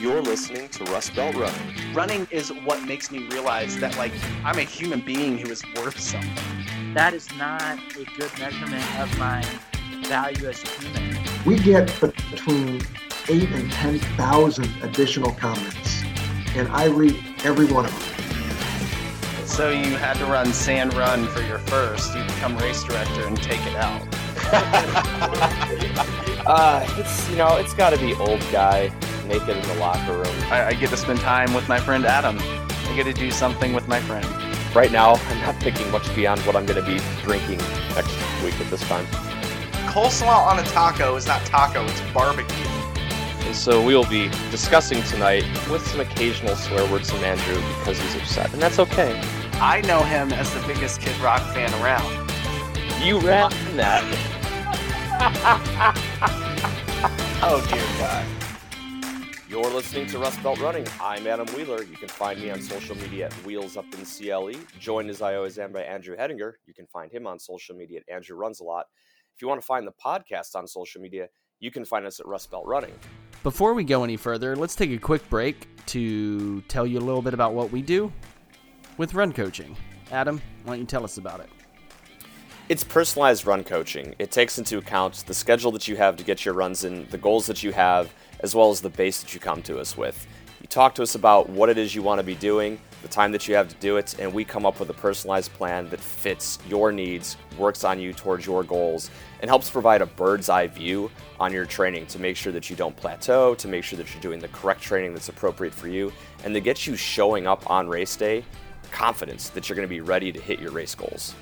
You're listening to Rust Belt Running. Running is what makes me realize that like I'm a human being who is worth something. That is not a good measurement of my value as a human. We get between eight and 10,000 additional comments, and I read every one of them. So you had to run Sand Run for your first. You become race director and take it out. uh, it's you know it's got to be old guy naked in the locker room. I, I get to spend time with my friend Adam. I get to do something with my friend. Right now, I'm not thinking much beyond what I'm going to be drinking next week at this time. Coleslaw on a taco is not taco; it's barbecue. And so we will be discussing tonight with some occasional swear words from Andrew because he's upset, and that's okay. I know him as the biggest Kid Rock fan around. You ran that. oh dear God. You're listening to Rust Belt Running. I'm Adam Wheeler. You can find me on social media at Wheels Up in CLE. Joined as I always am by Andrew Hedinger. You can find him on social media at Andrew Runs a Lot. If you want to find the podcast on social media, you can find us at Rust Belt Running. Before we go any further, let's take a quick break to tell you a little bit about what we do with run coaching. Adam, why don't you tell us about it? It's personalized run coaching. It takes into account the schedule that you have to get your runs in, the goals that you have, as well as the base that you come to us with. You talk to us about what it is you want to be doing, the time that you have to do it, and we come up with a personalized plan that fits your needs, works on you towards your goals, and helps provide a bird's eye view on your training to make sure that you don't plateau, to make sure that you're doing the correct training that's appropriate for you, and to get you showing up on race day confidence that you're going to be ready to hit your race goals.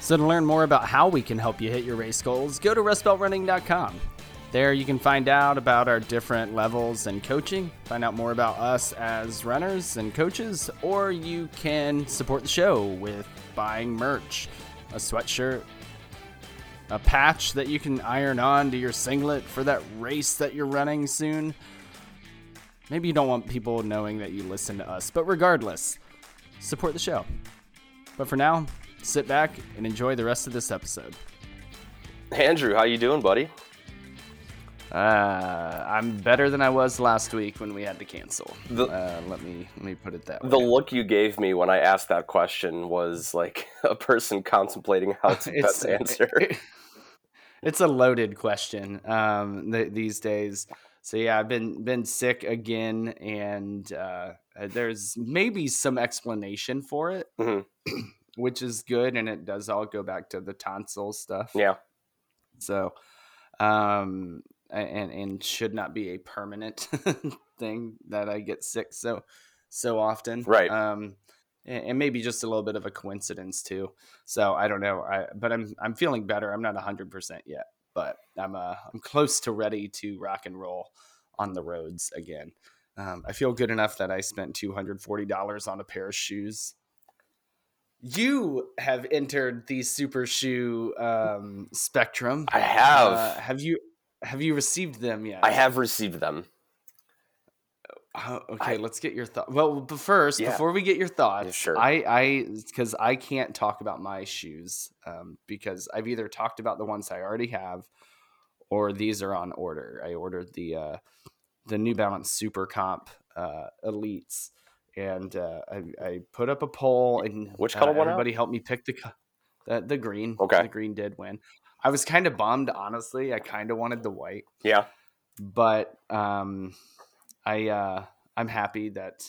So, to learn more about how we can help you hit your race goals, go to rustbeltrunning.com. There you can find out about our different levels and coaching, find out more about us as runners and coaches, or you can support the show with buying merch, a sweatshirt, a patch that you can iron on to your singlet for that race that you're running soon. Maybe you don't want people knowing that you listen to us, but regardless, support the show. But for now, sit back and enjoy the rest of this episode. Andrew, how you doing, buddy? Uh, I'm better than I was last week when we had to cancel. The, uh, let me let me put it that way. The look you gave me when I asked that question was like a person contemplating how to best answer. It, it's a loaded question um, th- these days. So yeah, I've been been sick again, and uh, there's maybe some explanation for it, mm-hmm. which is good, and it does all go back to the tonsil stuff. Yeah. So, um, and and should not be a permanent thing that I get sick so so often. Right. Um, and, and, maybe just a little bit of a coincidence too. So I don't know. I but I'm I'm feeling better. I'm not hundred percent yet, but I'm uh I'm close to ready to rock and roll on the roads again. Um, I feel good enough that I spent two hundred forty dollars on a pair of shoes you have entered the super shoe um, spectrum. I have. Uh, have you have you received them yet? I have received them. Uh, okay, I, let's get your thoughts. Well, but first, yeah. before we get your thoughts, yeah, sure. I, I, because I can't talk about my shoes um, because I've either talked about the ones I already have, or these are on order. I ordered the uh, the New Balance Super Comp uh, Elites, and uh, I, I put up a poll, and which color uh, one? Everybody helped me pick the the, the green. Okay, the green did win. I was kind of bummed, honestly. I kind of wanted the white. Yeah. But um, I uh, I'm happy that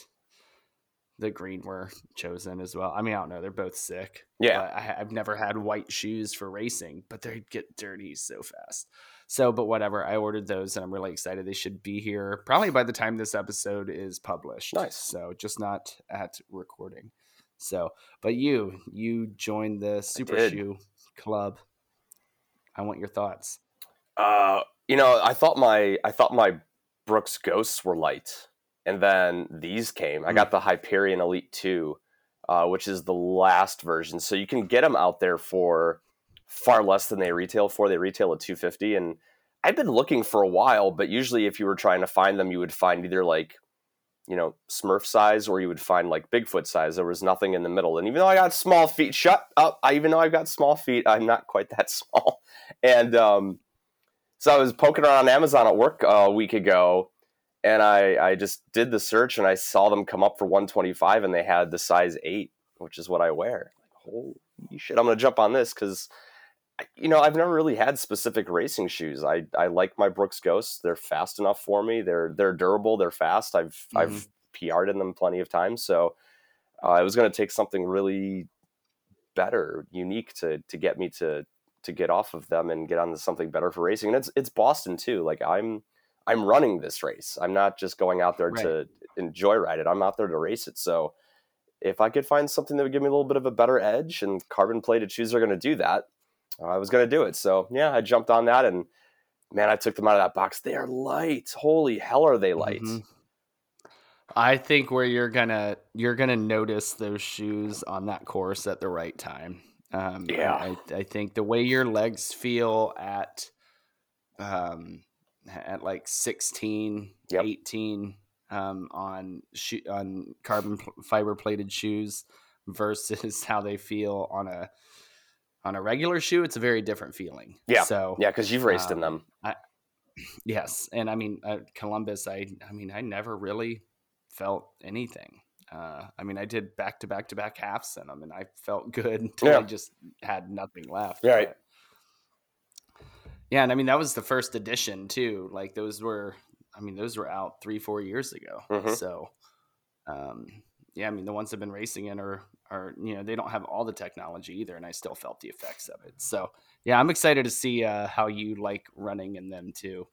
the green were chosen as well. I mean, I don't know. They're both sick. Yeah. I, have never had white shoes for racing, but they get dirty so fast. So, but whatever. I ordered those and I'm really excited. They should be here probably by the time this episode is published. Nice. So, just not at recording. So, but you, you joined the Super Shoe Club. I want your thoughts. Uh, you know, I thought my I thought my Brooks Ghosts were light, and then these came. I hmm. got the Hyperion Elite Two, uh, which is the last version, so you can get them out there for far less than they retail for. They retail at two fifty, and I've been looking for a while, but usually if you were trying to find them, you would find either like you know, Smurf size, or you would find like Bigfoot size. There was nothing in the middle. And even though I got small feet, shut up. I even though I've got small feet, I'm not quite that small. And um, so I was poking around on Amazon at work a week ago, and I I just did the search and I saw them come up for 125 and they had the size eight, which is what I wear. Like, holy shit! I'm gonna jump on this because you know, I've never really had specific racing shoes. I, I like my Brooks Ghosts. They're fast enough for me. They're they're durable. They're fast. I've Mm-hmm. I've PR'd in them plenty of times. So uh, I was going to take something really better, unique to to get me to to get off of them and get onto something better for racing. And it's it's Boston too. Like I'm I'm running this race. I'm not just going out there Right. to enjoy ride it. I'm out there to race it. So if I could find something that would give me a little bit of a better edge, and carbon plated shoes are going to do that, I was going to do it. So yeah, I jumped on that, and man, I took them out of that box. They are light. Holy hell, are they light? Mhm. I think where you're gonna you're gonna notice those shoes on that course at the right time. Um, I- Yeah. I, I think the way your legs feel at um, at like 16, Yep. 18 um, on sho- on carbon fiber plated shoes versus how they feel on a on a regular shoe, it's a very different feeling. Yeah. So Yeah, because you've raced in Um, them. Yes, and I mean uh, Columbus. I I mean I never really felt anything. Uh, I mean I did back to back to back halves in them, and I felt good until I just had nothing left. Yeah, right. but- Yeah, and I mean that was the first edition too. Like those were, I mean those were out three four years ago. Mhm. So, um, yeah, I mean the ones I've been racing in are are you know they don't have all the technology either, and I still felt the effects of it. So yeah, I'm excited to see uh, how you like running in them too.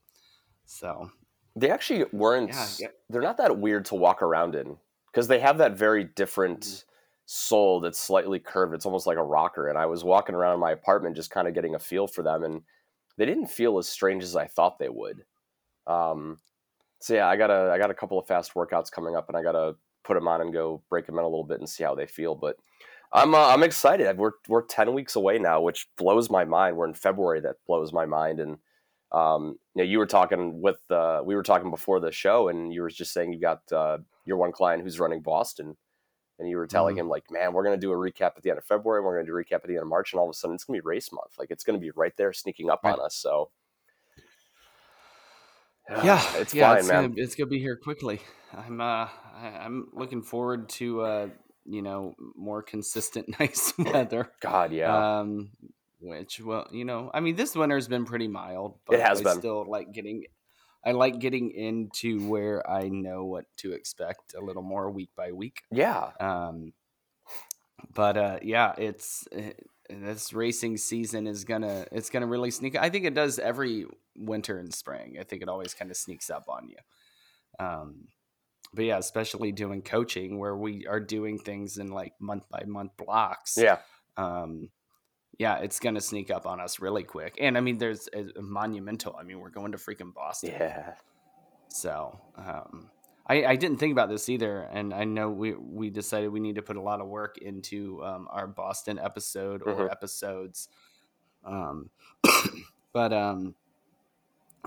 So They actually weren't. Yeah, yeah. They're not that weird to walk around in because they have that very different Mm-hmm. sole that's slightly curved. It's almost like a rocker. And I was walking around in my apartment just kind of getting a feel for them, and they didn't feel as strange as I thought they would. Um, so yeah, I got a I got a couple of fast workouts coming up, and I got to put them on and go break them in a little bit and see how they feel. But I'm uh, I'm excited. We're we're ten weeks away now, which blows my mind. We're in February. That blows my mind, and um, you know, you were talking with uh, we were talking before the show, and you were just saying you got uh, your one client who's running Boston, and you were telling him like, man, we're gonna do a recap at the end of February, we're gonna do a recap at the end of March, and all of a sudden it's gonna be race month, like it's gonna be right there sneaking up Right. on us. So yeah, it's yeah, fine, it's man. Gonna, it's gonna be here quickly. I'm uh, I, I'm looking forward to uh, you know, more consistent nice weather. God, yeah, Um, which well, you know, I mean, this winter's been pretty mild. But has I been. Still like getting. I like getting into where I know what to expect a little more week by week. yeah, Um, but uh, yeah, it's uh, this racing season is gonna it's gonna really sneak. I think it does every winter and spring. I think it always kind of sneaks up on you. Um, but yeah, especially doing coaching where we are doing things in like month by month blocks. yeah, Um, yeah, it's gonna sneak up on us really quick. And I mean, there's a, a monumental. I mean, we're going to freaking Boston. yeah. So um, I, I didn't think about this either, and I know we we decided we need to put a lot of work into um, our Boston episode or Mhm. episodes. Um, but um,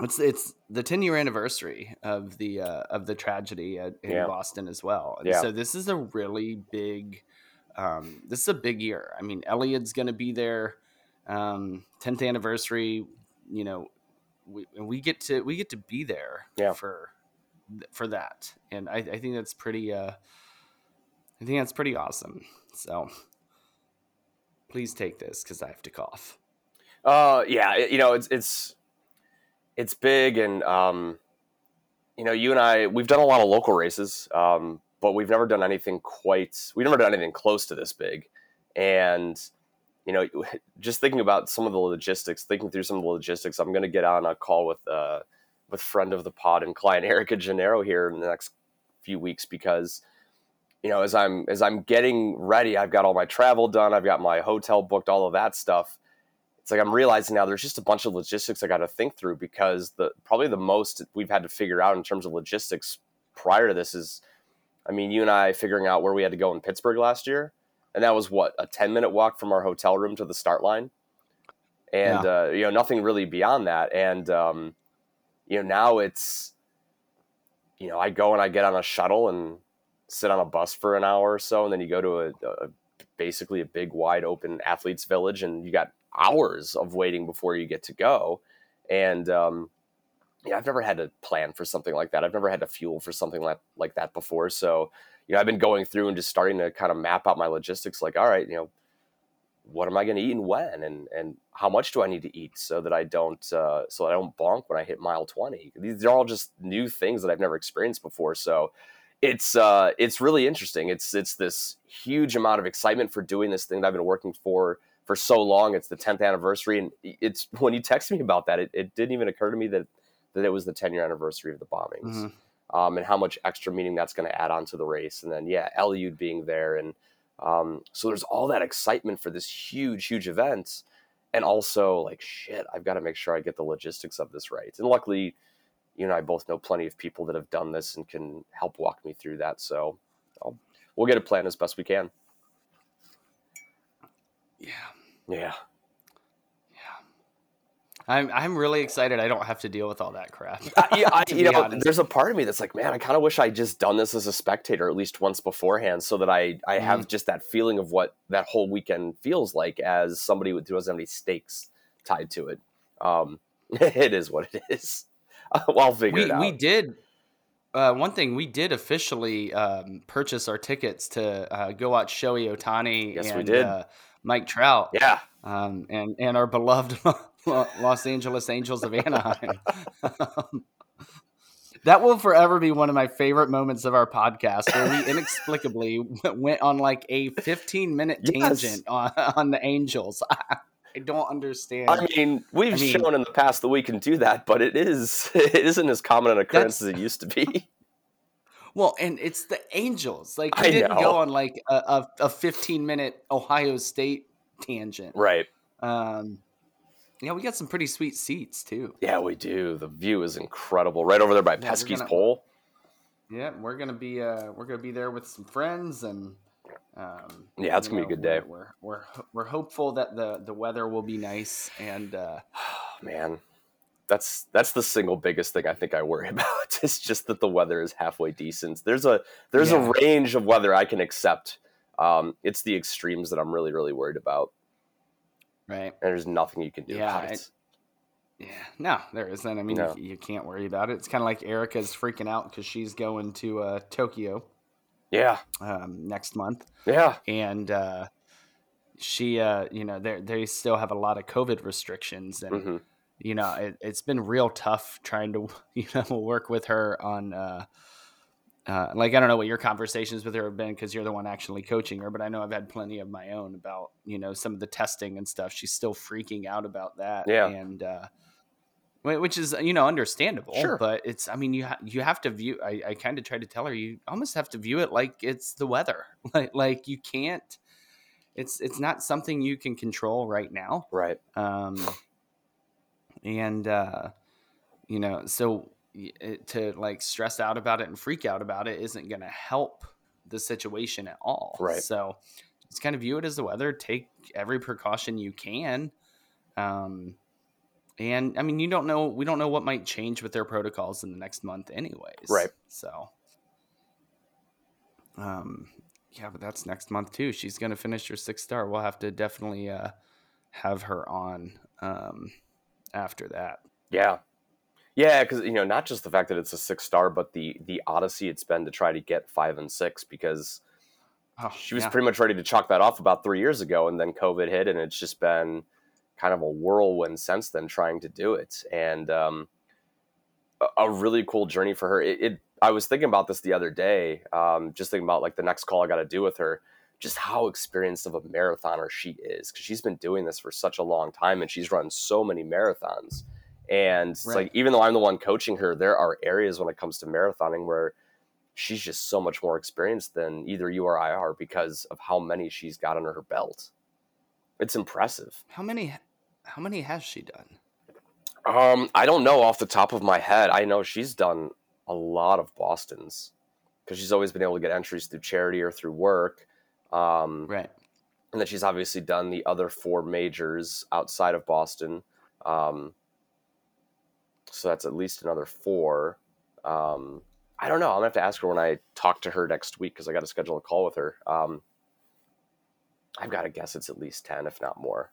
it's it's the 10 year anniversary of the uh, of the tragedy at, in Yeah. Boston as well. And Yeah. So this is a really big. Um, this is a big year. I mean, Eliud's going to be there. Um, 10th anniversary. You know, we and we get to we get to be there Yeah. for for that, and I, I think that's pretty. Uh, I think that's pretty awesome. So please take this because I have to cough. Uh, yeah, you know, it's it's it's big, and um, you know, you and I, we've done a lot of local races, um, but we've never done anything quite. We've never done anything close to this big, and you know, just thinking about some of the logistics, thinking through some of the logistics, I'm going to get on a call with uh with friend of the pod and client Erica Gennaro here in the next few weeks because you know as i'm as i'm getting ready i've got all my travel done i've got my hotel booked all of that stuff it's like i'm realizing now there's just a bunch of logistics i got to think through because the probably the most we've had to figure out in terms of logistics prior to this is i mean you and i figuring out where we had to go in pittsburgh last year and that was what a 10 minute walk from our hotel room to the start line? And uh, you know nothing really beyond that and um, you know now it's you know i go and i get on a shuttle and sit on a bus for an hour or so and then you go to a, a basically a big wide open athletes village and you got hours of waiting before you get to go and um, yeah, I've never had to plan for something like that. I've never had to fuel for something like like that before. So, you know, I've been going through and just starting to kind of map out my logistics. Like, all right, you know, what am I going to eat and when, and and how much do I need to eat so that I don't uh, so that I don't bonk when I hit mile twenty. These are all just new things that I've never experienced before. So, it's uh, it's really interesting. It's it's this huge amount of excitement for doing this thing that I've been working for for so long. It's the 10th anniversary, and it's when you texted me about that, it, it didn't even occur to me that that it was the 10 year anniversary of the bombings, mm-hmm. um, and how much extra meaning that's going to add on to the race. And then yeah, Eliud being there, and um, so there's all that excitement for this huge, huge event, and also like shit, I've got to make sure I get the logistics of this right. And luckily, you and I both know plenty of people that have done this and can help walk me through that. So I'll, we'll get a plan as best we can. Yeah. Yeah. Yeah. I'm I'm really excited. I don't have to deal with all that crap. yeah, I, you know, honest. there's a part of me that's like, man, I kind of wish I just done this as a spectator at least once beforehand, so that I I mm-hmm. have just that feeling of what that whole weekend feels like as somebody who doesn't have any stakes tied to it. Um, it is what it is. well, I'll figure we, it out. We did. Uh, one thing we did officially um, purchase our tickets to uh, go watch Shohei Ohtani. Yes, and, we did. Uh, Mike Trout. Yeah. Um, and and our beloved Los Angeles Angels of Anaheim. um, that will forever be one of my favorite moments of our podcast where we inexplicably went on like a 15 minute tangent yes. on, on, the Angels. I don't understand. I mean, we've I mean, shown in the past that we can do that, but it is it isn't as common an occurrence as it used to be. Well, and it's the Angels. Like we didn't go on like a, a, a 15 minute Ohio State tangent. Right. Um yeah, we got some pretty sweet seats too. Yeah, we do. The view is incredible. Right over there by yeah, Pesky's Pole. Yeah, we're gonna be uh we're gonna be there with some friends and um, yeah, it's gonna know, be a good day. We're, we're we're hopeful that the the weather will be nice and uh, man, that's that's the single biggest thing I think I worry about. It's just that the weather is halfway decent. There's a there's yeah. a range of weather I can accept. Um, it's the extremes that I'm really really worried about. Right. And there's nothing you can do yeah, about it. yeah, no, there isn't. I mean, no. you, you, can't worry about it. It's kind of like Erica's freaking out because she's going to uh, Tokyo. Yeah. Um, next month. Yeah. And uh, she, uh, you know, they they still have a lot of COVID restrictions, and mm-hmm. You know, it, has been real tough trying to, you know, work with her on. Uh, uh, like I don't know what your conversations with her have been because you're the one actually coaching her, but I know I've had plenty of my own about you know some of the testing and stuff. She's still freaking out about that, yeah, and uh, which is you know understandable. Sure. but it's I mean you ha- you have to view. I, I kind of tried to tell her you almost have to view it like it's the weather, like like you can't. It's it's not something you can control right now, right? Um, and uh, you know so to like stress out about it and freak out about it isn't going to help the situation at all. Right. So just kind of view it as the weather. Take every precaution you can. Um, and I mean, you don't know. We don't know what might change with their protocols in the next month, anyways. Right. So, um, yeah, but that's next month too. She's gonna finish her sixth star. We'll have to definitely uh, have her on um, after that. Yeah, yeah, because you know, not just the fact that it's a six star, but the the odyssey it's been to try to get five and six because oh, she was yeah. pretty much ready to chalk that off about three years ago, and then COVID hit, and it's just been kind of a whirlwind since then trying to do it, and um, a, a, really cool journey for her. It, it, I was thinking about this the other day, um, just thinking about like the next call I got to do with her, just how experienced of a marathoner she is because she's been doing this for such a long time, and she's run so many marathons and it's right. like even though I'm the one coaching her, there are areas when it comes to marathoning where she's just so much more experienced than either you or I are because of how many she's got under her belt. It's impressive. How many how many has she done? Um, I don't know off the top of my head. I know she's done a lot of Boston's because she's always been able to get entries through charity or through work. Um, right. And then she's obviously done the other four majors outside of Boston. Um, so that's at least another four. Um, I don't know. I'm gonna have to ask her when I talk to her next week because I got to schedule a call with her. Um, I've got to guess it's at least ten, if not more.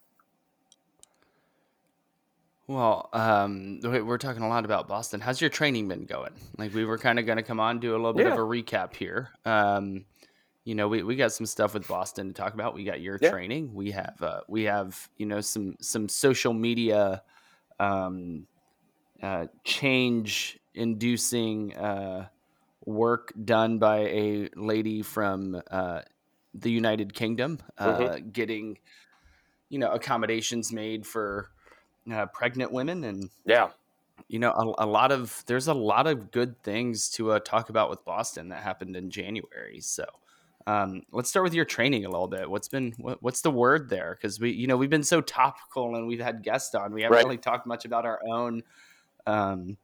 Well, um, we- we're talking a lot about Boston. How's your training been going? Like we were kind of going to come on do a little bit of a recap here. Um, you know, we, we got some stuff with Boston to talk about. We got your Yeah. training. We have uh, we have you know some some social media um, uh, change inducing uh, work done by a lady from uh, the United Kingdom, uh, getting you know accommodations made for uh, pregnant women and Yeah. you know a, a lot of there's a lot of good things to uh, talk about with boston that happened in january so um, let's start with your training a little bit what's been what, what's the word there because we you know we've been so topical and we've had guests on we haven't Right. really talked much about our own um,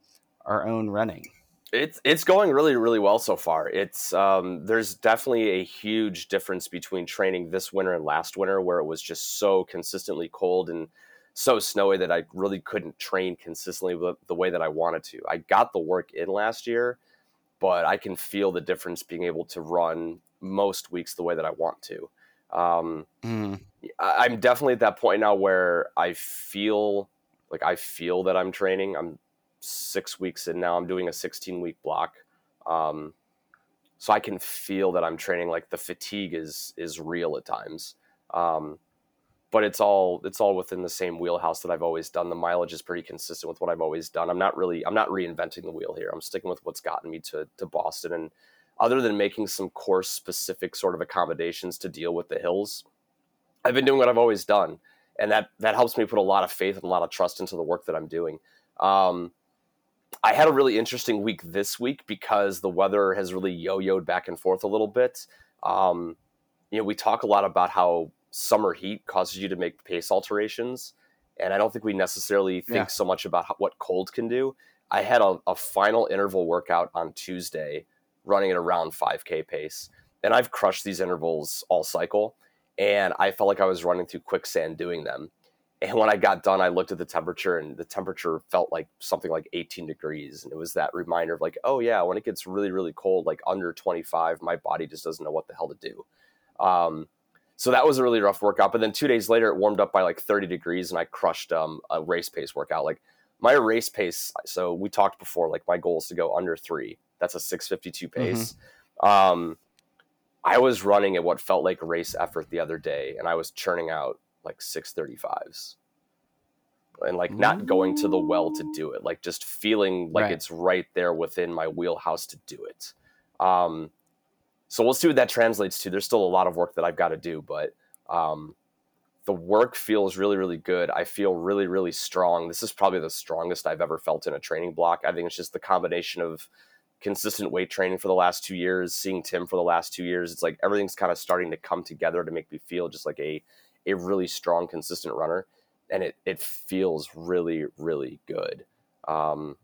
our own running It's it's going really really well so far. It's um, there's definitely a huge difference between training this winter and last winter, where it was just so consistently cold and so snowy that I really couldn't train consistently the, the way that I wanted to. I got the work in last year, but I can feel the difference being able to run most weeks the way that I want to. Um, Mm, I'm definitely at that point now where I feel like I feel that I'm training. I'm six weeks in now. I'm doing a 16 week block, um, so I can feel that I'm training. Like the fatigue is is real at times, um, but it's all it's all within the same wheelhouse that I've always done. The mileage is pretty consistent with what I've always done. I'm not really I'm not reinventing the wheel here. I'm sticking with what's gotten me to to Boston and. Other than making some course specific sort of accommodations to deal with the hills, I've been doing what I've always done, and that that helps me put a lot of faith and a lot of trust into the work that I'm doing. Um, I had a really interesting week this week because the weather has really yo-yoed back and forth a little bit. Um, you know, we talk a lot about how summer heat causes you to make pace alterations, and I don't think we necessarily think Yeah. so much about how, what cold can do. I had a, a final interval workout on Tuesday, running at around 5k pace, and I've crushed these intervals all cycle and I felt like I was running through quicksand doing them. And when I got done, I looked at the temperature, and the temperature felt like something like 18 degrees. And it was that reminder of like, oh yeah, when it gets really, really cold, like under 25, my body just doesn't know what the hell to do. Um, so that was a really rough workout. But then two days later, it warmed up by like 30 degrees, and I crushed um, a race pace workout. Like my race pace. So we talked before. Like my goal is to go under three. That's a 652 pace. Um, I was running at what felt like race effort the other day, and I was churning out like 635s. And like not going to the well to do it, like just feeling like Right. it's right there within my wheelhouse to do it. Um, so we'll see what that translates to. There's still a lot of work that I've got to do, but um, the work feels really, really good. I feel really, really strong. This is probably the strongest I've ever felt in a training block. I think it's just the combination of consistent weight training for the last two years, seeing Tim for the last two years. It's like everything's kind of starting to come together to make me feel just like a a really strong, consistent runner, and it it feels really, really good. Um,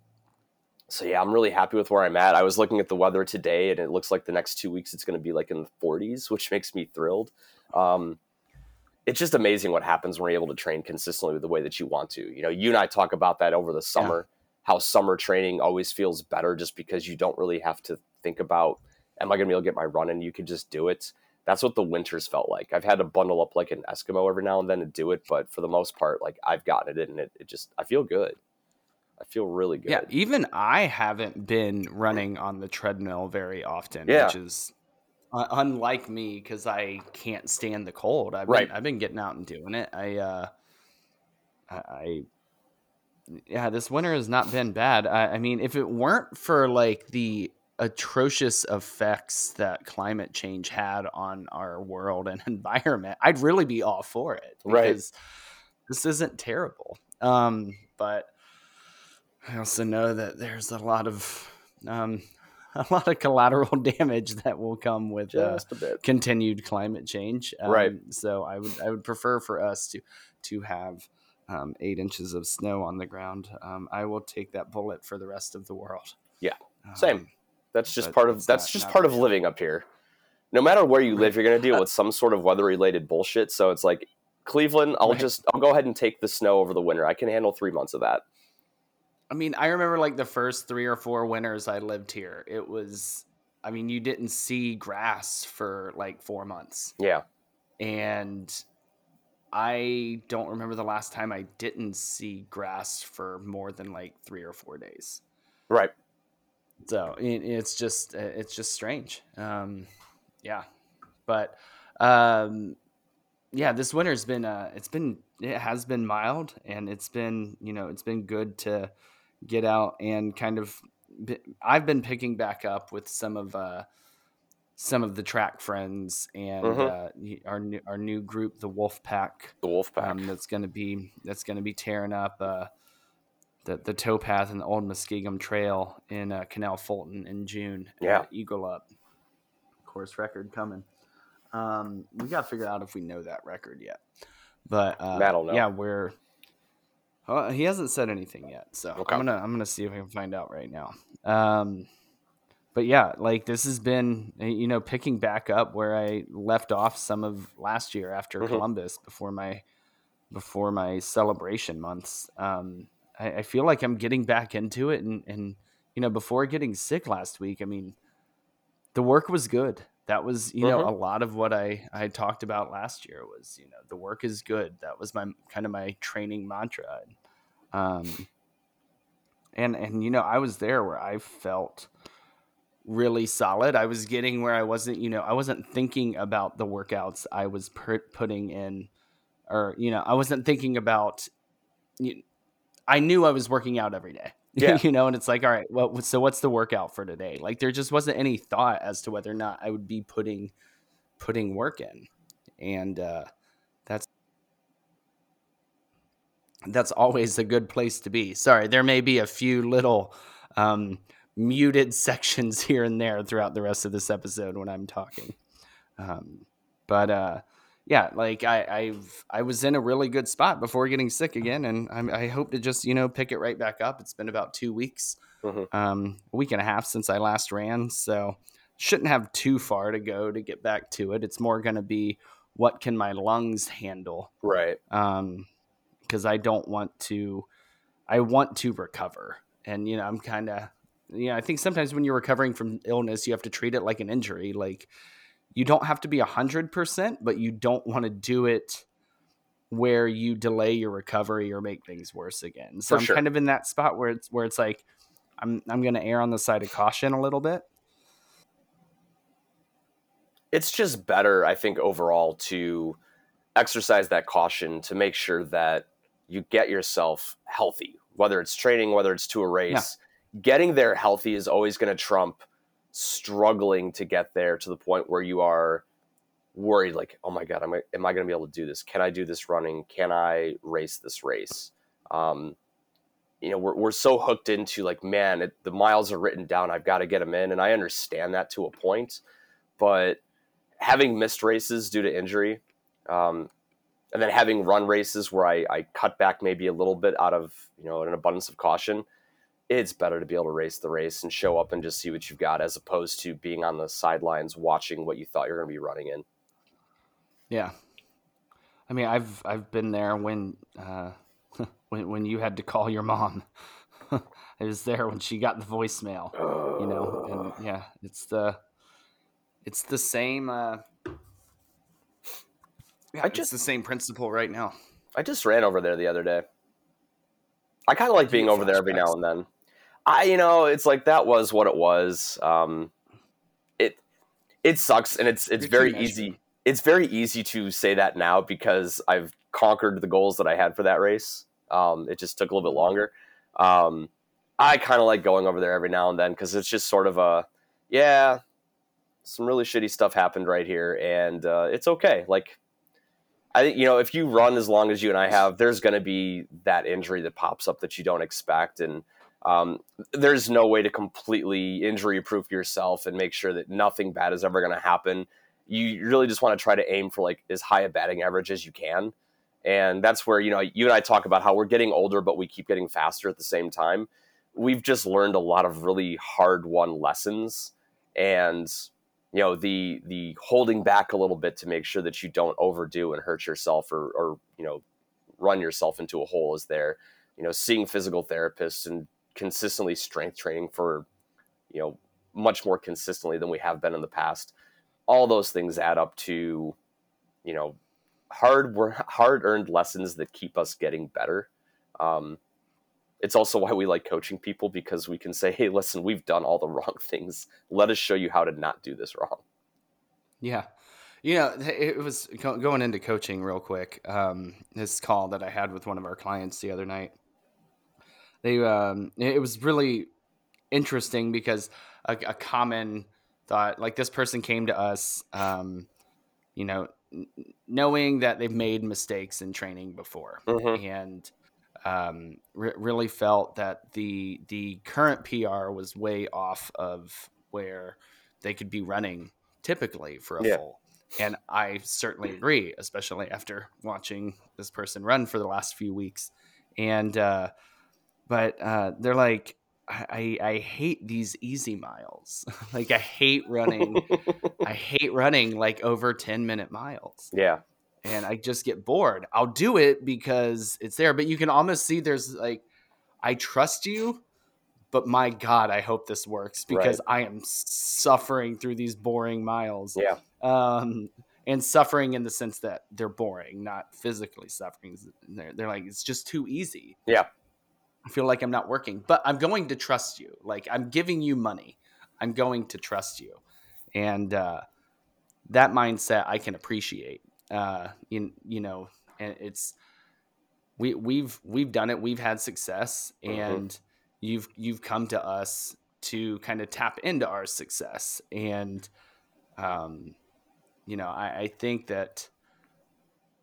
so yeah, I'm really happy with where I'm at. I was looking at the weather today, and it looks like the next two weeks it's going to be like in the 40s, which makes me thrilled. Um, it's just amazing what happens when you're able to train consistently with the way that you want to. You know, you and I talk about that over the summer, how summer training always feels better just because you don't really have to think about, am I going to be able to get my run in? You can just do it. That's what the winters felt like. I've had to bundle up like an Eskimo every now and then to do it, but for the most part, like I've gotten it in and it, it just, I feel good. I feel really good. yeah even i haven't been running on the treadmill very often Yeah. which is uh, unlike me because i can't stand the cold i've Right. been i've been getting out and doing it i uh I, I yeah, this winter has not been bad. I, I mean, if it weren't for like the atrocious effects that climate change had on our world and environment, I'd really be all for it. Right. This isn't terrible. Um, but I also know that there's a lot of um, a lot of collateral damage that will come with uh, continued climate change. Um, Right. So I would I would prefer for us to to have um, eight inches of snow on the ground. Um, I will take that bullet for the rest of the world. Yeah, same. Um, That's just part of that's not- just not part of real. living up here. No matter where you live, you're going to deal with some sort of weather related bullshit. So it's like Cleveland, I'll Right. just I'll go ahead and take the snow over the winter. I can handle three months of that. I mean, I remember like the first three or four winters I lived here. It was, I mean, you didn't see grass for like four months. Yeah, and I don't remember the last time I didn't see grass for more than like three or four days. Right. So it, it's just it's just strange. Um, yeah, but um, yeah, this winter's been uh, it's been it has been mild and it's been you know it's been good to get out and kind of I've been picking back up with some of uh, some of the track friends and Mhm. uh, our new, our new group, the Wolf Pack. The wolf pack. Um, that's going to be that's going to be tearing up uh, the the towpath and the old Muskegum Trail in uh, Canal Fulton in June. Yeah. Eagle Up course record coming. Um, we got to figure out if we know that record yet. But uh, Matt will know. yeah, we're. Uh, he hasn't said anything yet, so Okay. I'm gonna I'm gonna see if I can find out right now. Um, but yeah, like this has been you know picking back up where I left off some of last year after Mhm. Columbus before my before my celebration months. Um, I, I feel like I'm getting back into it, and and you know before getting sick last week, I mean, the work was good. That was you know Mhm. a lot of what I I talked about last year was you know the work is good. That was my kind of my training mantra. Um, and and you know I was there where I felt really solid. I was getting where I wasn't, you know, I wasn't thinking about the workouts I was per- putting in, or you know, I wasn't thinking about. You, I knew I was working out every day. Yeah. you know, and it's like, all right, well, so what's the workout for today? Like, there just wasn't any thought as to whether or not I would be putting putting work in, and uh, that's that's always a good place to be. Sorry, there may be a few little um, muted sections here and there throughout the rest of this episode when I'm talking. Um, but uh, yeah, like I, I've I was in a really good spot before getting sick again, and I'm, I hope to just you know pick it right back up. It's been about two weeks, Mhm. um, a week and a half since I last ran, so shouldn't have too far to go to get back to it. It's more going to be what can my lungs handle Right. um because i don't want to i want to recover. And you know i'm kind of you know i think sometimes when you're recovering from illness you have to treat it like an injury. Like you don't have to be a 100% but you don't want to do it where you delay your recovery or make things worse again. So For i'm sure. kind of in that spot where it's where it's like i'm i'm going to err on the side of caution a little bit. It's just better, I think, overall to exercise that caution to make sure that you get yourself healthy, whether it's training, whether it's to a race. Getting there healthy is always going to trump struggling to get there to the point where you are worried, like, oh my God, am I, am I going to be able to do this? Can I do this running? Can I race this race? Um, you know, we're, we're so hooked into like, man, it, the miles are written down. I've got to get them in. And I understand that to a point. But having missed races due to injury, um, and then having run races where I, I cut back maybe a little bit out of you know an abundance of caution, it's better to be able to race the race and show up and just see what you've got as opposed to being on the sidelines watching what you thought you were going to be running in. Yeah. I mean, I've I've been there when uh, when when you had to call your mom. I was there when she got the voicemail. You know, and yeah, it's the it's the same. Uh, yeah, I it's just- the same principle right now. I just ran over there the other day. I kind of like being over there every now and then. I, you know, it's like that was what it was. Um, it it sucks, and it's it's You're very easy. It's very easy to say that now because I've conquered the goals that I had for that race. Um, it just took a little bit longer. Um, I kind of like going over there every now and then because it's just sort of a yeah, some really shitty stuff happened right here, and uh, it's okay. Like I think you know if you run as long as you and I have, there's going to be that injury that pops up that you don't expect, and um, there's no way to completely injury proof yourself and make sure that nothing bad is ever going to happen. You really just want to try to aim for like as high a batting average as you can, and that's where you know you and I talk about how we're getting older, but we keep getting faster at the same time. We've just learned a lot of really hard won lessons, and you know the the holding back a little bit to make sure that you don't overdo and hurt yourself or or you know run yourself into a hole is there you know seeing physical therapists and consistently strength training for you know much more consistently than we have been in the past all those things add up to you know hard hard earned lessons that keep us getting better. Um, it's also why we like coaching people because we can say, "Hey, listen, we've done all the wrong things. Let us show you how to not do this wrong." Yeah. You know, it was going into coaching real quick. Um, this call that I had with one of our clients the other night. They, um, it was really interesting because a, a common thought, like this person came to us, um, you know, knowing that they've made mistakes in training before, mm-hmm. and um, re- really felt that the the current PR was way off of where they could be running typically for a yeah. full. And I certainly agree, especially after watching this person run for the last few weeks. And uh, but uh, they're like, I, I hate these easy miles. like I hate running. I hate running like over 10 minute miles. Yeah. And I just get bored. I'll do it because it's there, but you can almost see there's like I trust you, but my god, I hope this works because right. I am suffering through these boring miles. Yeah. Um and suffering in the sense that they're boring, not physically suffering. They're, they're like it's just too easy. Yeah. I feel like I'm not working, but I'm going to trust you. Like I'm giving you money. I'm going to trust you. And uh, that mindset I can appreciate. Uh, in you know, and it's we we've we've done it. We've had success, mm-hmm. and you've you've come to us to kind of tap into our success. And um, you know, I, I think that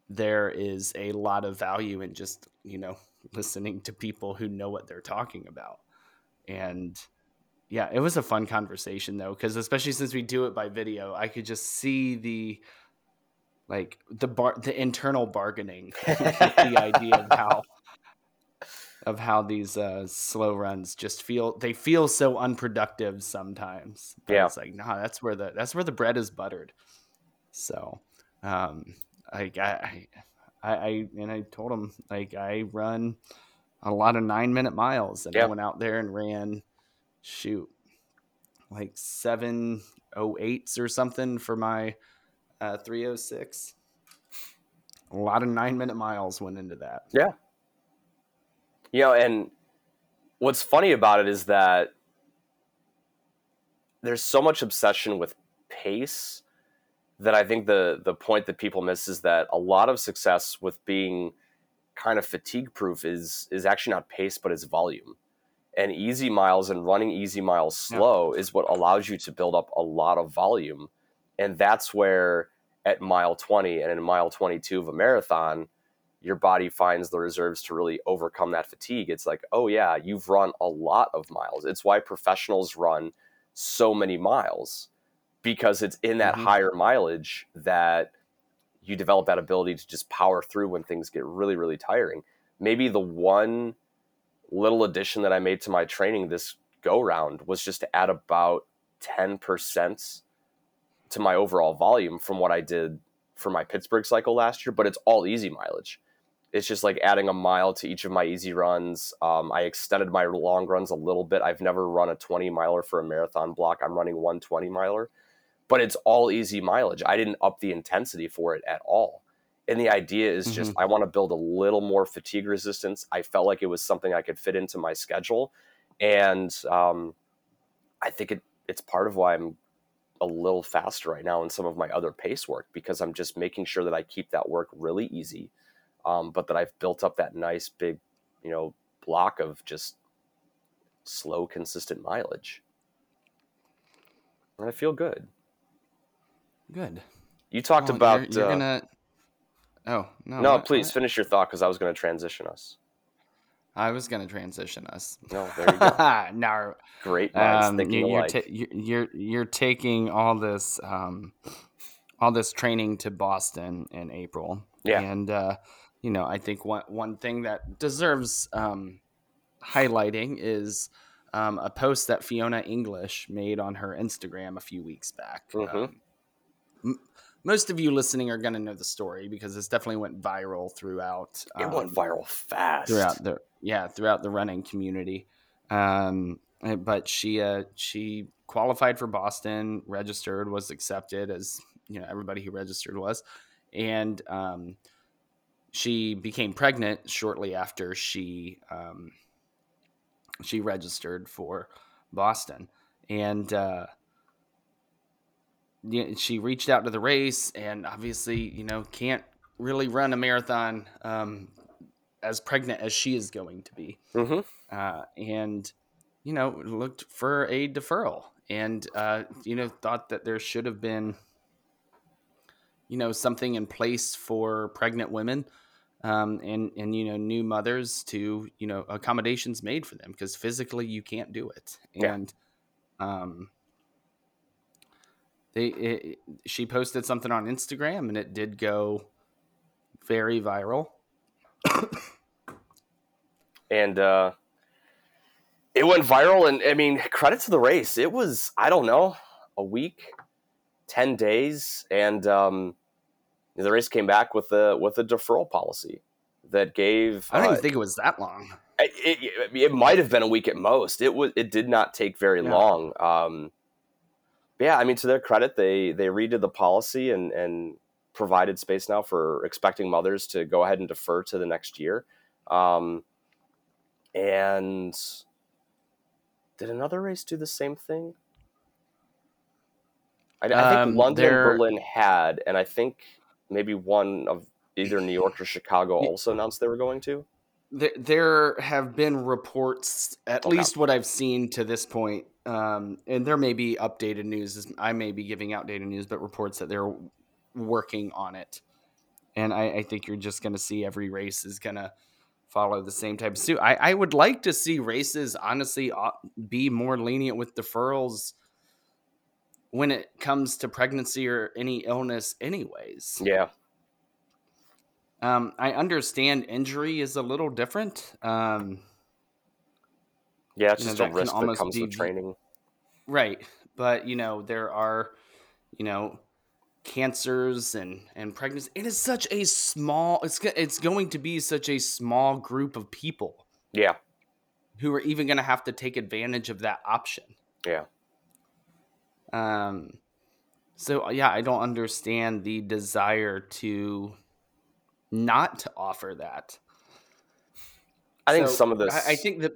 there is a lot of value in just you know listening to people who know what they're talking about. And yeah, it was a fun conversation though, because especially since we do it by video, I could just see the like the bar the internal bargaining the idea of how of how these uh, slow runs just feel they feel so unproductive sometimes. But yeah, it's like nah, that's where the that's where the bread is buttered. So, um, like I, I, I and I told him like I run a lot of nine minute miles, and yep. I went out there and ran, shoot, like seven oh eights or something for my uh, three oh six. A lot of nine minute miles went into that. Yeah. You know, and what's funny about it is that there's so much obsession with pace that I think the the point that people miss is that a lot of success with being kind of fatigue proof is is actually not pace but it's volume. And easy miles and running easy miles slow yeah. is what allows you to build up a lot of volume. And that's where at mile 20 and in mile 22 of a marathon, your body finds the reserves to really overcome that fatigue. It's like, oh yeah, you've run a lot of miles. It's why professionals run so many miles because it's in that mm-hmm. higher mileage that you develop that ability to just power through when things get really, really tiring. Maybe the one little addition that I made to my training this go round was just to add about 10% to my overall volume from what I did for my Pittsburgh cycle last year, but it's all easy mileage. It's just like adding a mile to each of my easy runs. Um, I extended my long runs a little bit. I've never run a 20 miler for a marathon block. I'm running one 20 miler but it's all easy mileage. I didn't up the intensity for it at all. And the idea is just mm-hmm. I want to build a little more fatigue resistance. I felt like it was something I could fit into my schedule, and um, I think it, it's part of why I'm a little faster right now in some of my other pace work because I'm just making sure that I keep that work really easy, um, but that I've built up that nice big, you know, block of just slow, consistent mileage, and I feel good. Good. You talked well, about. You're, you're uh, gonna. Oh no! No, what, please what? finish your thought because I was going to transition us. I was going to transition us. No, there you go. no, great minds um, thinking you're, ta- you're you're taking all this um, all this training to Boston in April. Yeah, and uh, you know, I think one one thing that deserves um, highlighting is um, a post that Fiona English made on her Instagram a few weeks back. Mm-hmm. Um, most of you listening are going to know the story because this definitely went viral throughout. Um, it went um, viral fast throughout the yeah throughout the running community. Um, eh, but she uh, she qualified for Boston, registered, was accepted as you know everybody who registered was, and um, she became pregnant shortly after she um, she registered for Boston, and uh, she reached out to the race, and obviously, you know, can't really run a marathon um, as pregnant as she is going to be, Mm-hmm. uh, and you know, looked for a deferral, and uh, you know, thought that there should have been, you know, something in place for pregnant women. Um, and and you know new mothers to you know accommodations made for them because physically you can't do it Yeah. and um they it, she posted something on Instagram and it did go very viral. and uh, it went viral. And I mean, credit to the race. It was I don't know a week, ten days, and um, the race came back with a with a deferral policy that gave. I don't uh, even think it was that long. it, it, it might have been a week at most. It was. It did not take very Yeah. long. Um, yeah, I mean, to their credit, they they redid the policy and and provided space now for expecting mothers to go ahead and defer to the next year. Um, and did another race do the same thing? I, I think Um, London and Berlin had, and I think maybe one of either New York or Chicago also announced they were going to. There, there have been reports, at least what I've seen to this point, um, and there may be updated news. I may be giving outdated news, but reports that they're working on it. And I, I think you're just going to see every race is going to follow the same type of suit. I, I would like to see races, honestly, uh, be more lenient with deferrals when it comes to pregnancy or any illness, anyways. Yeah, Um, I understand injury is a little different. Um, yeah, it's You know, just that a risk that comes be with training. right. But, you know, there are, you know, cancers and, and pregnancy. It is such a small, it's, it's going to be such a small group of people Yeah, who are even going to have to take advantage of that option. yeah. Um, so yeah, I don't understand the desire to not to offer that. I think So, some of this. I, I think that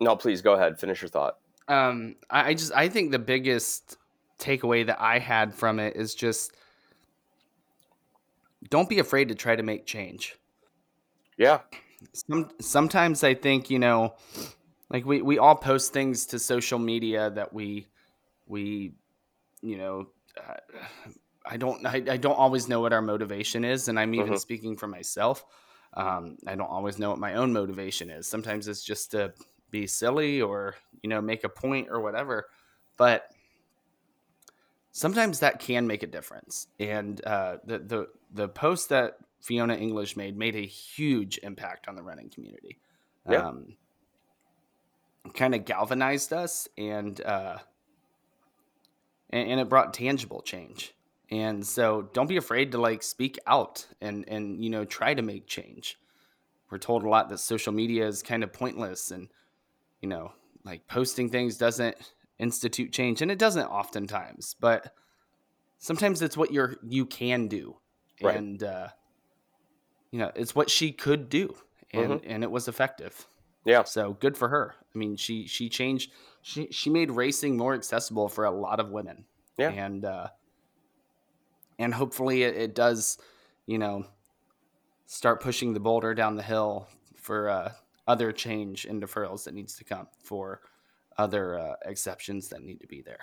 No, please go ahead. Finish your thought. um I, I just I think the biggest takeaway that I had from it is just don't be afraid to try to make change. Yeah, Some sometimes I think, you know, like we, we all post things to social media that we we you know uh, I don't I, I don't always know what our motivation is and I'm even Mhm. speaking for myself. Um, I don't always know what my own motivation is. Sometimes it's just to be silly or you know make a point or whatever. But sometimes that can make a difference. And uh, the the the post that Fiona English made made a huge impact on the running community. Yeah. Um, kind of galvanized us and, uh, and and it brought tangible change. And so don't be afraid to like speak out and and you know try to make change. We're told a lot that social media is kind of pointless and you know like posting things doesn't institute change and it doesn't oftentimes, but sometimes it's what you're you can do. Right. And uh you know, it's what she could do and Mhm. and it was effective. yeah, So good for her. I mean, she she changed she she made racing more accessible for a lot of women. Yeah. And uh and hopefully it, it does, you know, start pushing the boulder down the hill for uh other change and deferrals that needs to come for other uh, exceptions that need to be there.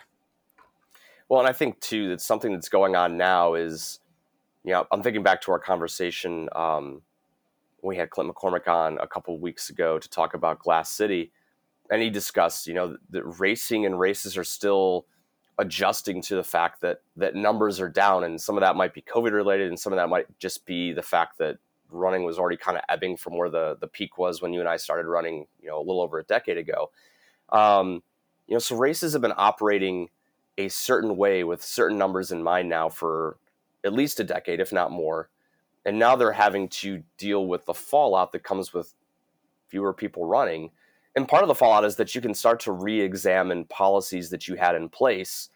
Well, and I think too that something that's going on now is, you know, I'm thinking back to our conversation um, we had Clint McCormick on a couple weeks ago to talk about Glass City, and he discussed, you know, that racing and races are still adjusting to the fact that that numbers are down, and some of that might be COVID related, and some of that might just be the fact that running was already kind of ebbing from where the the peak was when you and I started running, you know, a little over a decade ago. Um, you know, so races have been operating a certain way with certain numbers in mind now for at least a decade, if not more. And now they're having to deal with the fallout that comes with fewer people running. And part of the fallout is that you can start to re examine policies that you had in place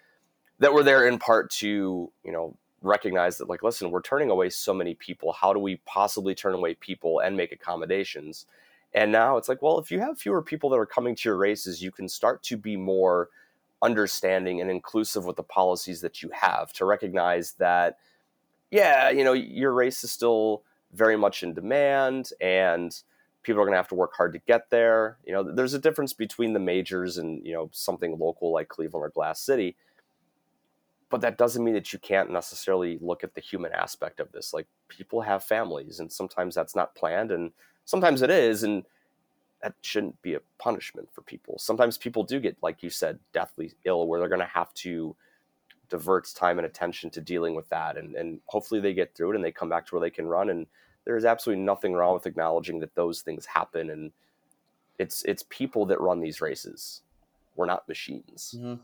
that were there in part to, you know, recognize that like listen we're turning away so many people how do we possibly turn away people and make accommodations and now it's like well if you have fewer people that are coming to your races you can start to be more understanding and inclusive with the policies that you have to recognize that yeah you know your race is still very much in demand and people are going to have to work hard to get there. You know there's a difference between the majors and you know something local like cleveland or glass city but that doesn't mean that you can't necessarily look at the human aspect of this. Like people have families and sometimes that's not planned and sometimes it is and that shouldn't be a punishment for people. Sometimes people do get like you said deathly ill where they're going to have to divert time and attention to dealing with that and, and hopefully they get through it and they come back to where they can run and there's absolutely nothing wrong with acknowledging that those things happen and it's it's people that run these races. We're not machines. Mhm.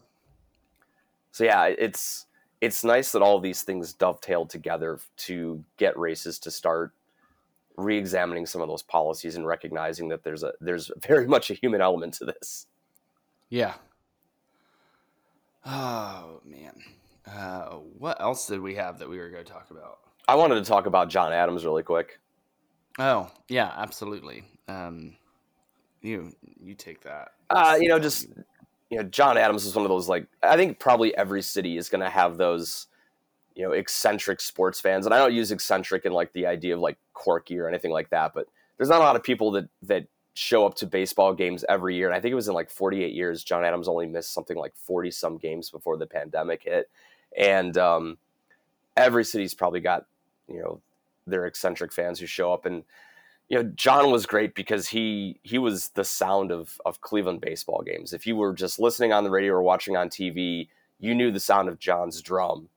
so yeah, it's it's nice that all of these things dovetail together to get races to start re-examining some of those policies and recognizing that there's a there's very much a human element to this. Yeah. Oh man. Uh, what else did we have that we were going to talk about? I wanted to talk about John Adams really quick. Oh yeah, absolutely. Um, you you take that. Uh, you know, just you know, John Adams is one of those like I think probably every city is going to have those you know eccentric sports fans, and I don't use eccentric in like the idea of like quirky or anything like that, but there's not a lot of people that that show up to baseball games every year. And I think it was in like 48 years, John Adams only missed something like 40 some games before the pandemic hit, and um, every city's probably got you know their eccentric fans who show up and you know John was great because he he was the sound of of Cleveland baseball games. If you were just listening on the radio or watching on TV, you knew the sound of John's drum.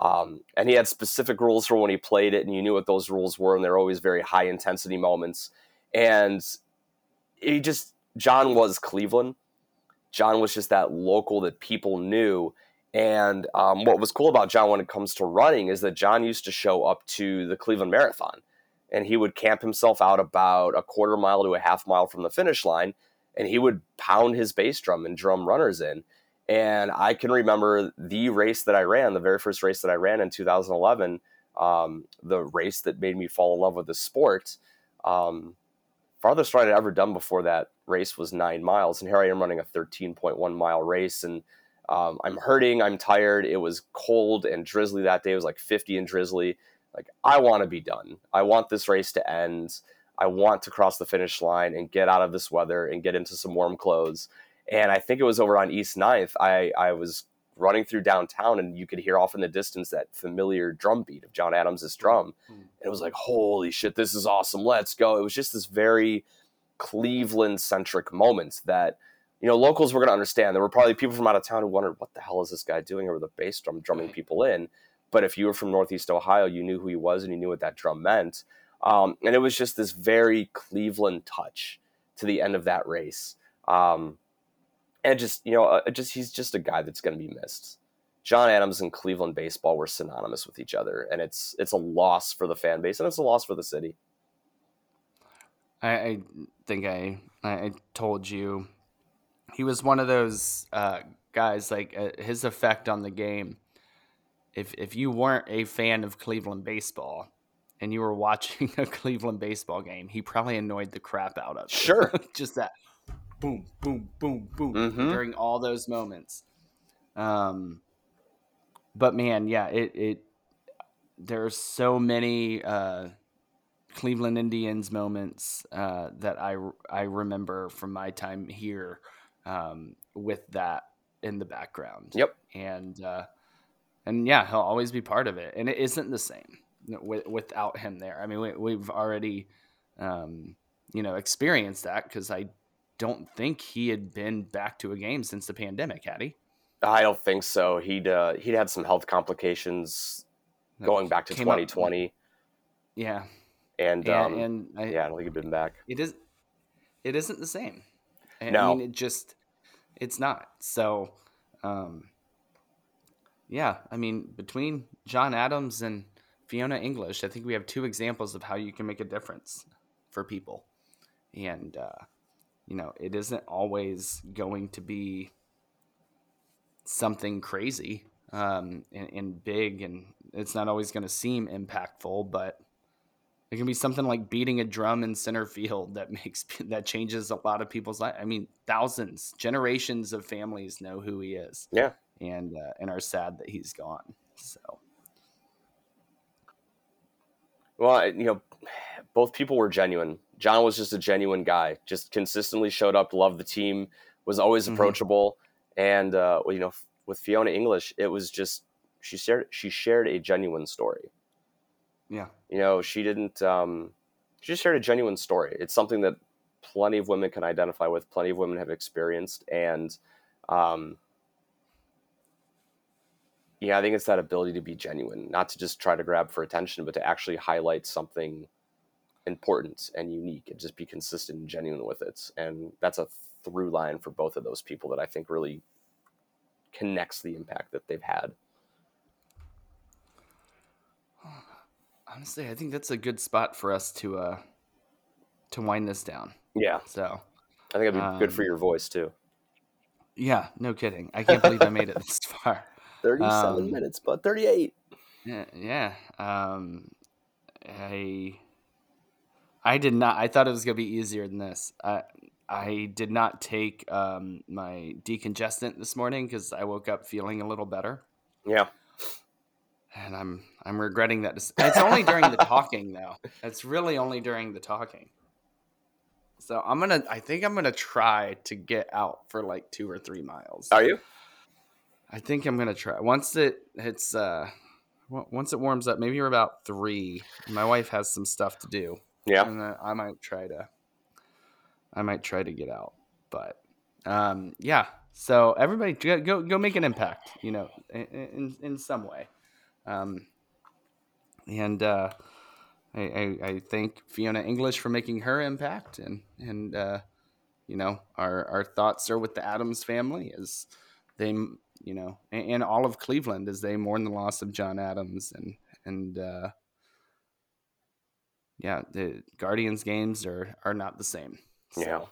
Um, and he had specific rules for when he played it, and you knew what those rules were, and they're always very high intensity moments. And he just John was Cleveland. John was just that local that people knew. And um, what was cool about John when it comes to running is that John used to show up to the Cleveland Marathon and he would camp himself out about a quarter mile to a half mile from the finish line and he would pound his bass drum and drum runners in. And I can remember the race that I ran, the very first race that I ran in 2011, um, the race that made me fall in love with the sport. Um, farthest run I'd ever done before that race was nine miles. And here I am running a 13.1 mile race. And um, I'm hurting, I'm tired. It was cold and drizzly that day. It was like 50 and drizzly. Like, I want to be done. I want this race to end. I want to cross the finish line and get out of this weather and get into some warm clothes. And I think it was over on East 9th. I, I was running through downtown and you could hear off in the distance that familiar drum beat of John Adams' drum. And it was like, holy shit, this is awesome. Let's go. It was just this very Cleveland centric moment that, you know, locals were going to understand. There were probably people from out of town who wondered, what the hell is this guy doing over the bass drum drumming people in? But if you were from Northeast Ohio, you knew who he was and you knew what that drum meant. Um, and it was just this very Cleveland touch to the end of that race. Um, and just, you know, uh, just he's just a guy that's going to be missed. John Adams and Cleveland baseball were synonymous with each other, and it's it's a loss for the fan base and it's a loss for the city. I, I think I I told you he was one of those uh, guys like uh, his effect on the game. If if you weren't a fan of Cleveland baseball and you were watching a Cleveland baseball game, he probably annoyed the crap out of you. Sure. just that boom boom boom boom Mhm. during all those moments. Um, but man, yeah, it it there's so many uh, Cleveland Indians moments uh, that I I remember from my time here um, with that in the background. Yep. And uh, and yeah, he'll always be part of it, and it isn't the same with, without him there. I mean, we, we've already um, you know experienced that because I don't think he had been back to a game since the pandemic, had he? I don't think so. He'd uh, he'd had some health complications going back to Came up- 2020, Yeah, and, and, um, and I, yeah, I don't think he'd been back. it is it isn't the same I No. mean it just it's not so um yeah i mean between john adams and fiona english i think we have two examples of how you can make a difference for people and uh you know it isn't always going to be something crazy um, and, and big, and it's not always going to seem impactful, but it can be something like beating a drum in center field that makes that changes a lot of people's life. I mean, thousands, generations of families know who he is. Yeah, and uh, and are sad that he's gone. So, well, you know, both people were genuine. John was just a genuine guy, just consistently showed up, loved the team, was always Mhm. approachable, and uh, you know, with Fiona English, it was just she shared she shared a genuine story. yeah, You know, she didn't. Um, she just shared a genuine story. It's something that plenty of women can identify with. Plenty of women have experienced, and um, yeah, I think it's that ability to be genuine, not to just try to grab for attention, but to actually highlight something important and unique, and just be consistent and genuine with it. And that's a through line for both of those people that I think really connects the impact that they've had. honestly, I think that's a good spot for us to uh to wind this down. Yeah, So, I think it'd be good for Um, your voice too. yeah, no kidding. I can't believe I made it this far. 37 um, minutes, but 38. Yeah, yeah. Um, I I did not. I thought it was gonna be easier than this. I I did not take um, my decongestant this morning because I woke up feeling a little better, Yeah. and I'm I'm regretting that. It's only during the talking though. It's really only during the talking. So I'm gonna. I think I'm gonna try to get out for like two or three miles. Are you? I think I'm gonna try once it it's uh once it warms up. Maybe you're about three. My wife has some stuff to do, Yeah. and then I might try to. I might try to get out, but um, yeah. So everybody go go, make an impact, you know, in in, in some way, um, and uh, I, I I thank Fiona English for making her impact, and and uh, you know our our thoughts are with the Adams family as they you know and, and all of Cleveland as they mourn the loss of John Adams and and uh, yeah the Guardians games are are not the same. Yeah.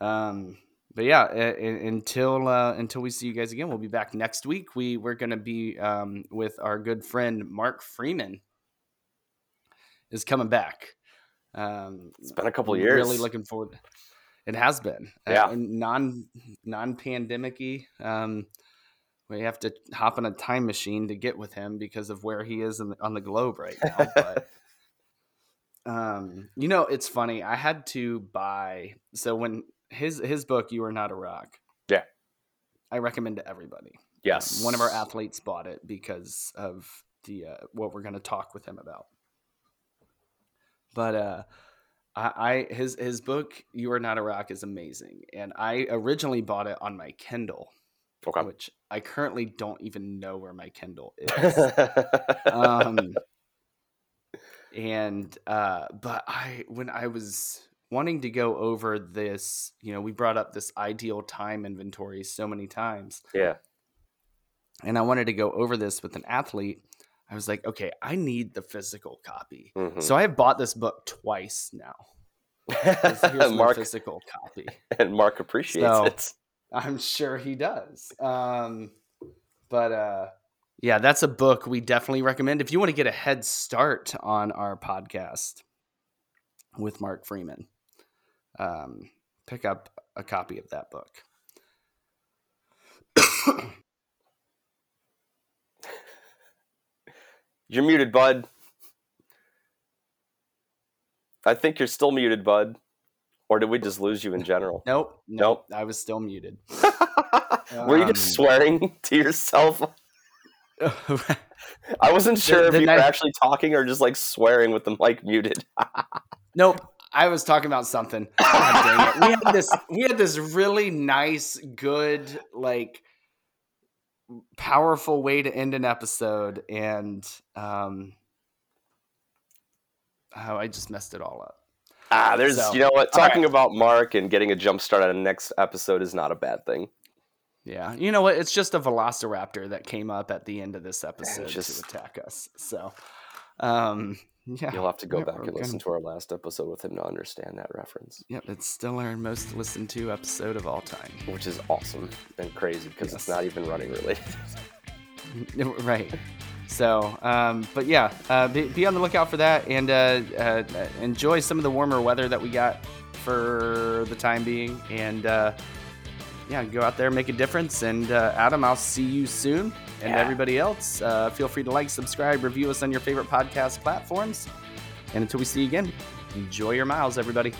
Um, but yeah, uh, until uh, until we see you guys again, we'll be back next week. We we're gonna be um, with our good friend Mark Freeman is coming back. Um, It's been a couple years. Really looking forward. It has been. Yeah. Uh, non non pandemicy. Um, we have to hop in a time machine to get with him because of where he is in the, on the globe right now. But um, you know, it's funny. I had to buy. So when his his book, "You Are Not a Rock," Yeah. I recommend to everybody. Yes. Um, one of our athletes bought it because of the uh, what we're going to talk with him about. But uh, I, I his his book "You Are Not a Rock" is amazing, and I originally bought it on my Kindle, Okay. which I currently don't even know where my Kindle is. um, and uh, but I when I was wanting to go over this, you know, we brought up this ideal time inventory so many times yeah. and I wanted to go over this with an athlete. I was like, okay, I need the physical copy. Mhm. So I have bought this book twice now. Here's my Mark physical copy. and Mark appreciates So- it. I'm sure he does. Um, but uh, yeah, that's a book we definitely recommend if you want to get a head start on our podcast with Mark Freeman. Um, pick up a copy of that book. You're muted, bud. I think you're still muted, bud. Or did we just lose you in general? Nope, nope, I was still muted. Were you Um, just swearing to yourself? I wasn't sure the if you were actually talking or just like swearing with the mic muted. Nope. I was talking about something. God. We had this we had this really nice, good, like powerful way to end an episode and um oh, I just messed it all up. ah, there's, So, you know what? Talking right. about Mark and getting a jump start on the next episode is not a bad thing. Yeah. You know what? It's just a velociraptor that came up at the end of this episode just- to attack us. So um yeah. You'll have to go Yeah, back and listen gonna- to our last episode with him to understand that reference, Yep, it's still our most listened to episode of all time. which is awesome and crazy because it's not even running related. right. So, um, but yeah, uh, be, be, on the lookout for that and uh, uh, enjoy some of the warmer weather that we got for the time being. And uh, yeah, go out there, make a difference. And uh, Adam, I'll see you soon. And yeah. everybody else, uh, feel free to like, subscribe, review us on your favorite podcast platforms. And until we see you again, enjoy your miles, everybody.